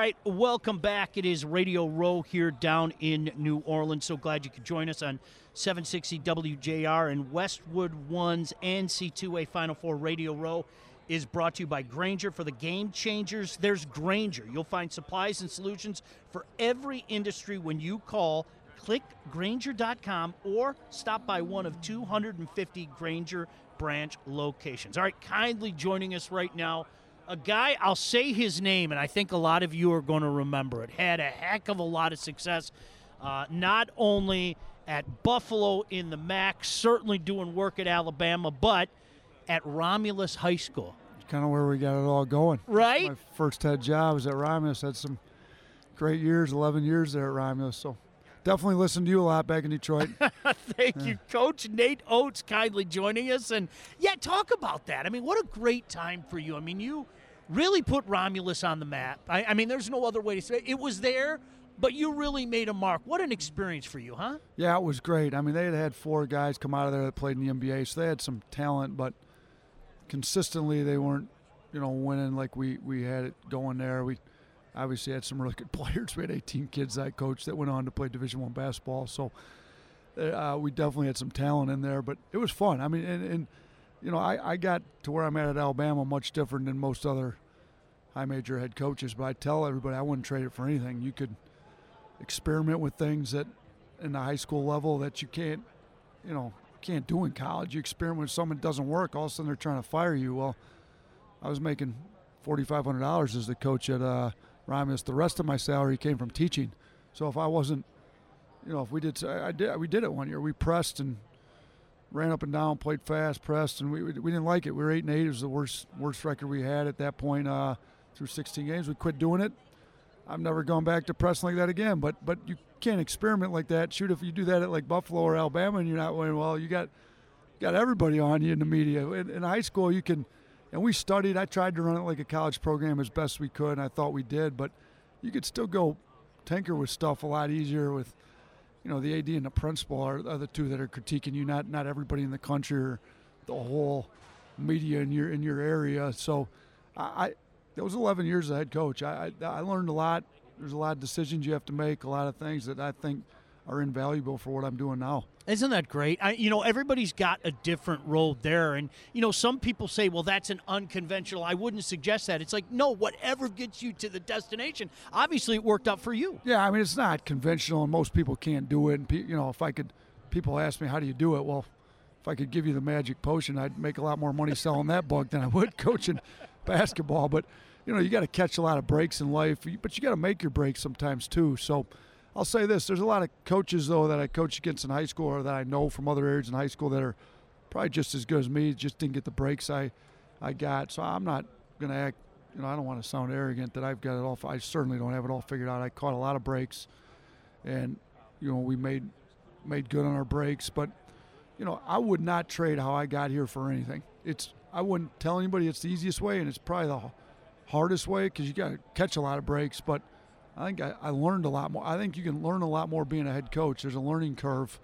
right, welcome back. It is Radio Row here down in New Orleans. So glad you could join us on 760 WJR and Westwood One's NC2A Final Four Radio Row is brought to you by Grainger for the game changers. There's Grainger. You'll find supplies and solutions for every industry when you call click Grainger.com or stop by one of 250 Grainger branch locations. All right, kindly joining us right now, a guy, I'll say his name, and I think a lot of you are going to remember it. Had a heck of a lot of success, uh, not only at Buffalo in the MAC, certainly doing work at Alabama, but at Romulus High School. Kind of where we got it all going. Right? My first head job was at Romulus. Had some great years, 11 years there at Romulus. So definitely listened to you a lot back in Detroit. Thank yeah. you, Coach Nate Oats, kindly joining us. And yeah, talk about that. I mean, what a great time for you. I mean, you really put Romulus on the map. I, I mean, there's no other way to say it. It was there, but you really made a mark. What an experience for you, huh? Yeah, it was great. I mean, they had had four guys come out of there that played in the NBA, so they had some talent, but consistently they weren't, you know, winning like we, we had it going there. We obviously had some really good players. We had 18 kids I coached that went on to play Division One basketball, so uh, we definitely had some talent in there. But it was fun. I mean, and, and you know, I, I got to where I'm at at Alabama much different than most other high major head coaches. But I tell everybody I wouldn't trade it for anything. You could experiment with things that in the high school level that you can't, you know, can't do in college. You experiment with something that doesn't work. All of a sudden they're trying to fire you. Well, I was making forty five hundred dollars as the coach at uh. The rest of my salary came from teaching. So if I wasn't, you know, if we did, I did, we did it one year. We pressed and ran up and down, played fast, pressed, and we, we didn't like it. We were eight and eight. It was the worst worst record we had at that point uh, through 16 games. We quit doing it. I've never gone back to pressing like that again. But but you can't experiment like that. Shoot, if you do that at like Buffalo or Alabama and you're not winning well, you got got everybody on you in the media. In, in high school, you can, and we studied. I tried to run it like a college program as best we could, and I thought we did. But you could still go tinker with stuff a lot easier with – you know, the AD and the principal are, are the two that are critiquing you, not not everybody in the country or the whole media in your in your area. So, I, Was 11 years as a head coach. I, I, I learned a lot. There's a lot of decisions you have to make, a lot of things that I think are invaluable for what I'm doing now. Isn't that great? I, you know, everybody's got a different road there. And, you know, some people say, well, that's an unconventional. I wouldn't suggest that. It's like, no, whatever gets you to the destination. Obviously, it worked out for you. Yeah, I mean, it's not conventional, and most people can't do it. And, you know, if I could, people ask me, how do you do it? Well, if I could give you the magic potion, I'd make a lot more money selling that book than I would coaching basketball. But, you know, you got to catch a lot of breaks in life, but you got to make your breaks sometimes, too. So, I'll say this: there's a lot of coaches though that I coach against in high school, or that I know from other areas in high school that are probably just as good as me. Just didn't get the breaks I, I got. So I'm not going to act. You know, I don't want to sound arrogant that I've got it all. I certainly don't have it all figured out. I caught a lot of breaks, and you know we made made good on our breaks. But you know, I would not trade how I got here for anything. It's I wouldn't tell anybody it's the easiest way, and it's probably the hardest way because you got to catch a lot of breaks, but I think I, I, learned a lot more. I think you can learn a lot more being a head coach. There's a learning curve,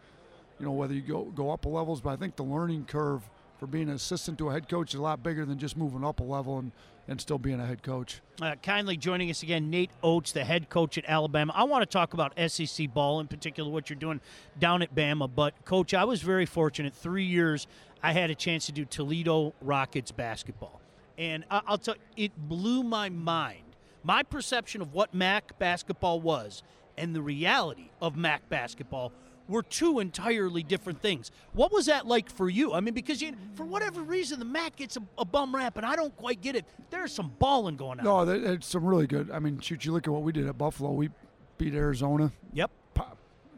you know, whether you go go up levels, but I think the learning curve for being an assistant to a head coach is a lot bigger than just moving up a level and, and still being a head coach. Uh, kindly joining us again, Nate Oats, the head coach at Alabama. I want to talk about SEC ball in particular, what you're doing down at Bama. But, coach, I was very fortunate. Three years I had a chance to do Toledo Rockets basketball. And I'll tell you, it blew my mind my perception of what MAC basketball was and the reality of MAC basketball were two entirely different things. What was that like for you? I mean, because you, for whatever reason, the MAC gets a, a bum rap, and I don't quite get it. There's some balling going on. No, it's some really good. I mean, shoot, you look at what we did at Buffalo. We beat Arizona. Yep.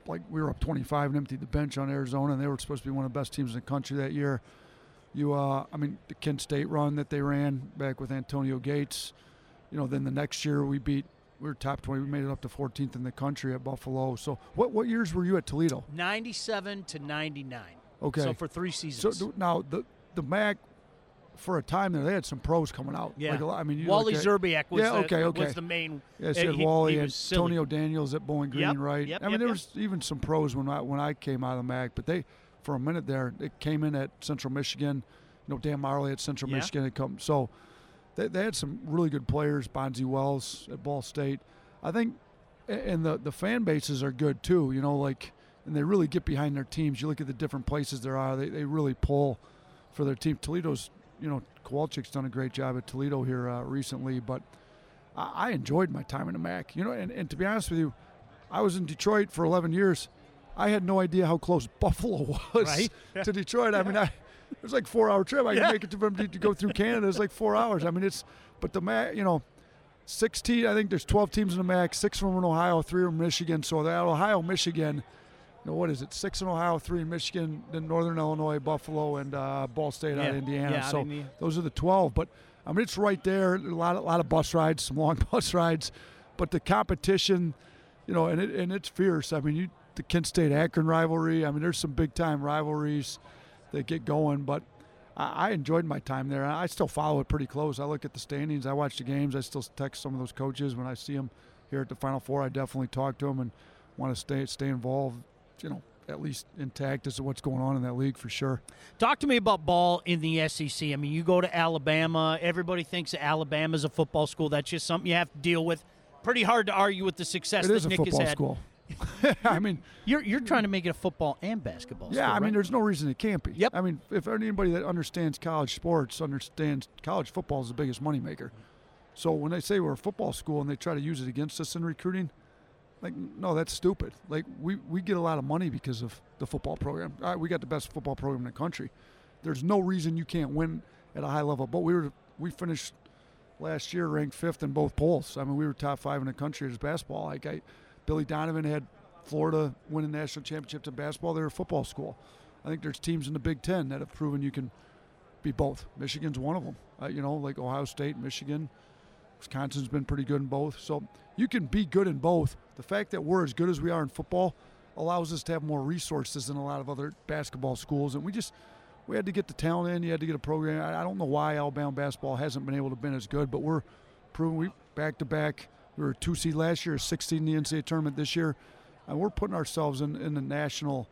Like we were up 25 and emptied the bench on Arizona, and they were supposed to be one of the best teams in the country that year. You, uh, I mean, the Kent State run that they ran back with Antonio Gates you know, then the next year we beat we were top 20 we made it up to 14th in the country at buffalo. So what what years were you at toledo? 97 to 99 okay. So for three seasons. So now the the mac for a time there they had some pros coming out. Yeah. Like, i mean wally at, Szczerbiak was, yeah, the, okay, okay. was the main yeah so he, wally he and antonio daniels at bowling green yep, right? yep, i mean yep, there was even some pros when i when i came out of the mac but they for a minute there it came in at central michigan. You know dan Majerle at central Yeah. michigan had come. So they, they had some really good players. Bonzi Wells at Ball State. I think, and the the fan bases are good too. You know, like and they really get behind their teams. You look at the different places there are; they, they really pull for their team. Toledo's, you know, Kowalczyk's done a great job at Toledo here uh, recently, but I, I, enjoyed my time in the MAC. You know, and, and to be honest with you, I was in Detroit for 11 years. I had no idea how close Buffalo was right? to Detroit. I mean, I it was like four hour trip. I yeah. make it to, to go through Canada. It's like four hours. I mean, it's but the MAC, you know. 16, I think there's 12 teams in the MAC, six from Ohio, three from Michigan. So that Ohio, Michigan, know, what is it? Six in Ohio, three in Michigan, then Northern Illinois, Buffalo, and uh, Ball State yeah. out of Indiana. Yeah, so Indiana. those are the 12. But I mean, it's right there. A lot, a lot of bus rides, some long bus rides, but the competition, you know, and it, and it's fierce. I mean, you the Kent State Akron rivalry. I mean, there's some big time rivalries that get going, but. I, I enjoyed my time there. I still follow it pretty close. I look at the standings. I watch the games. I still text some of those coaches when I see them here at the Final Four. I definitely talk to them and want to stay stay involved. You know, at least intact as to what's going on in that league for sure. Talk to me about ball in the SEC. I mean, you go to Alabama. Everybody thinks Alabama is a football school. That's just something you have to deal with. Pretty hard to argue with the success it that is a Nick football has had. school. I mean, you're you're trying to make it a football and basketball. Yeah, I mean, right? there's no reason it can't be. Yep. I mean, if anybody that understands college sports understands college football is the biggest moneymaker. So when they say we're a football school and they try to use it against us in recruiting, like, no, that's stupid. Like, we, we get a lot of money because of the football program. Right, we got the best football program in the country. There's no reason you can't win at a high level. But we were we finished last year ranked fifth in both polls. I mean, we were top five in the country as basketball. Like, I, Billy Donovan had Florida win winning national championships in basketball. They're a football school. I think there's teams in the Big Ten that have proven you can be both. Michigan's one of them. Uh, you know, like Ohio State, Michigan. Wisconsin's been pretty good in both. So you can be good in both. The fact that we're as good as we are in football allows us to have more resources than a lot of other basketball schools. And we just we had to get the talent in. You had to get a program. I, don't know why Alabama basketball hasn't been able to been as good, but we're proving we back to back. We were a two seed last year, 16 in the NCAA tournament this year, and we're putting ourselves in, in the national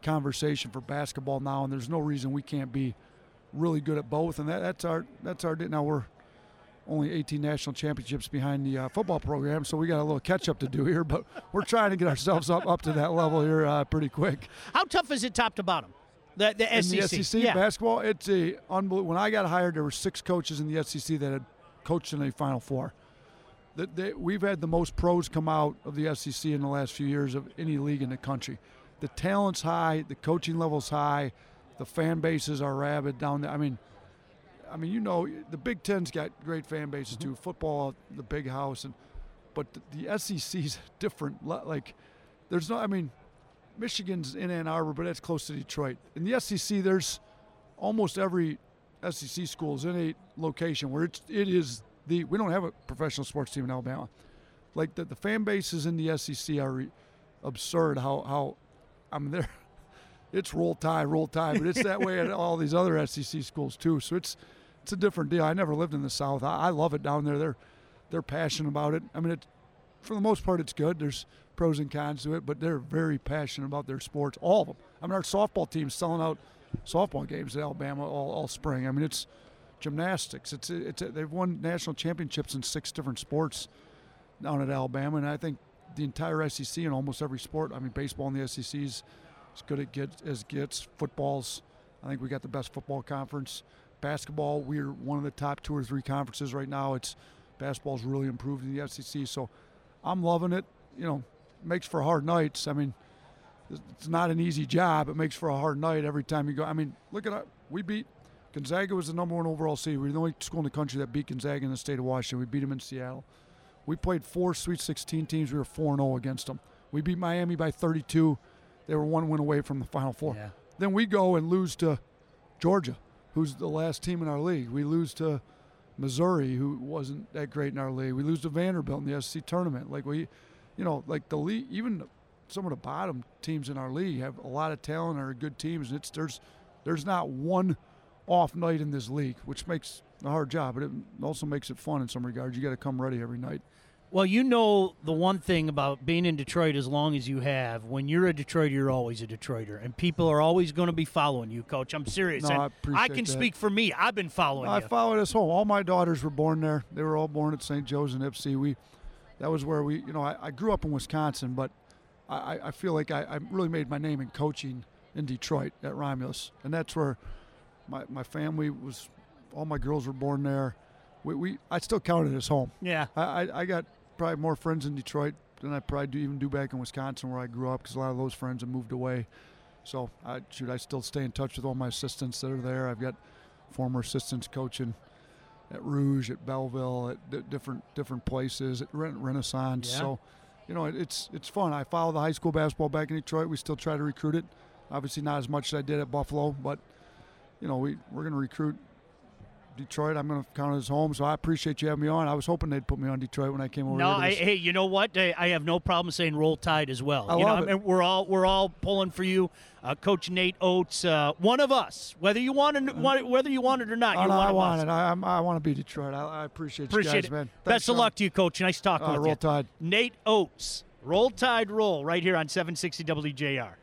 conversation for basketball now. And there's no reason we can't be really good at both. And that, that's our that's our now we're only 18 national championships behind the uh, football program, so we got a little catch up to do here. But we're trying to get ourselves up up to that level here uh, pretty quick. How tough is it, top to bottom? The, the in SEC. the SEC yeah. basketball, it's a unbelievable. When I got hired, there were six coaches in the SEC that had coached in a Final Four. That they, we've had the most pros come out of the SEC in the last few years of any league in the country. The talent's high, the coaching level's high, the fan bases are rabid down there. I mean, I mean, you know, the Big Ten's got great fan bases mm-hmm. too. Football, the big house, and but the, the SEC's different. Like, there's no. I mean, Michigan's in Ann Arbor, but that's close to Detroit. In the SEC, there's almost every SEC school is in a location where it's it is the. We don't have a professional sports team in Alabama. Like the, the fan bases in the SEC are absurd. How how I mean they're it's roll tide, roll tide, but it's that way at all these other SEC schools too. So it's it's a different deal. I never lived in the South. I, I love it down there. They're they're passionate about it. I mean, it, for the most part, it's good. There's pros and cons to it, but they're very passionate about their sports. All of them. I mean, our softball team's selling out softball games at Alabama all, all spring. I mean, it's gymnastics. It's it's they've won national championships in six different sports down at Alabama, and I think the entire SEC in almost every sport. I mean, baseball in the SEC is as good as gets. Football's. I think we got the best football conference basketball, we're one of the top two or three conferences right now. It's basketball's really improved in the SEC, so I'm loving it. You know, makes for hard nights. I mean, it's not an easy job. It makes for a hard night every time you go. I mean, look at it. We beat Gonzaga was the number one overall seed. We are the only school in the country that beat Gonzaga in the state of Washington. We beat them in Seattle. We played four Sweet 16 teams. We were 4 0 against them. We beat Miami by 32. They were one win away from the Final Four. Yeah. Then we go and lose to Georgia who's the last team in our league. We lose to Missouri, who wasn't that great in our league. We lose to Vanderbilt in the SEC tournament. Like we, you know, like the league, even some of the bottom teams in our league have a lot of talent and are good teams. And it's there's there's not one off night in this league, which makes a hard job, but it also makes it fun in some regards. You got to come ready every night. Well, you know the one thing about being in Detroit as long as you have, when you're a Detroiter, you're always a Detroiter, and people are always going to be following you, Coach. I'm serious. No, I appreciate can that. speak for me. I've been following I followed us home. All my daughters were born there. They were all born at St. Joe's and Ypsi. We, that was where we, you know, I, I grew up in Wisconsin, but I, I- I feel like I, I really made my name in coaching in Detroit at Romulus, and that's where my, my family was. All my girls were born there. We, we I still count it as home. yeah. I, I, I got probably more friends in Detroit than I probably do even do back in Wisconsin where I grew up because a lot of those friends have moved away. So I shoot, I still stay in touch with all my assistants that are there. I've got former assistants coaching at Rouge, at Belleville, at di- different different places, at Ren- Renaissance. Yeah. So, you know, it, it's it's fun. I follow the high school basketball back in Detroit. We still try to recruit it. Obviously, not as much as I did at Buffalo, but you know, we we're going to recruit Detroit. I'm going to count it as home. So I appreciate you having me on. I was hoping they'd put me on Detroit when I came over. No, I, hey, you know what? I, I have no problem saying roll tide as well. I you love know, it. mean, we're all we're all pulling for you, uh, Coach Nate Oats. Uh, one of us, whether you want it, whether you want it or not, Oh, no, I want us. it. I, I'm- want to be Detroit. I, I appreciate you Appreciate guys, it. man. Best Thanks, of luck to you, Coach. Nice talking Uh, with roll you. Tide. Nate Oats, Roll Tide Roll, right here on 760 WJR.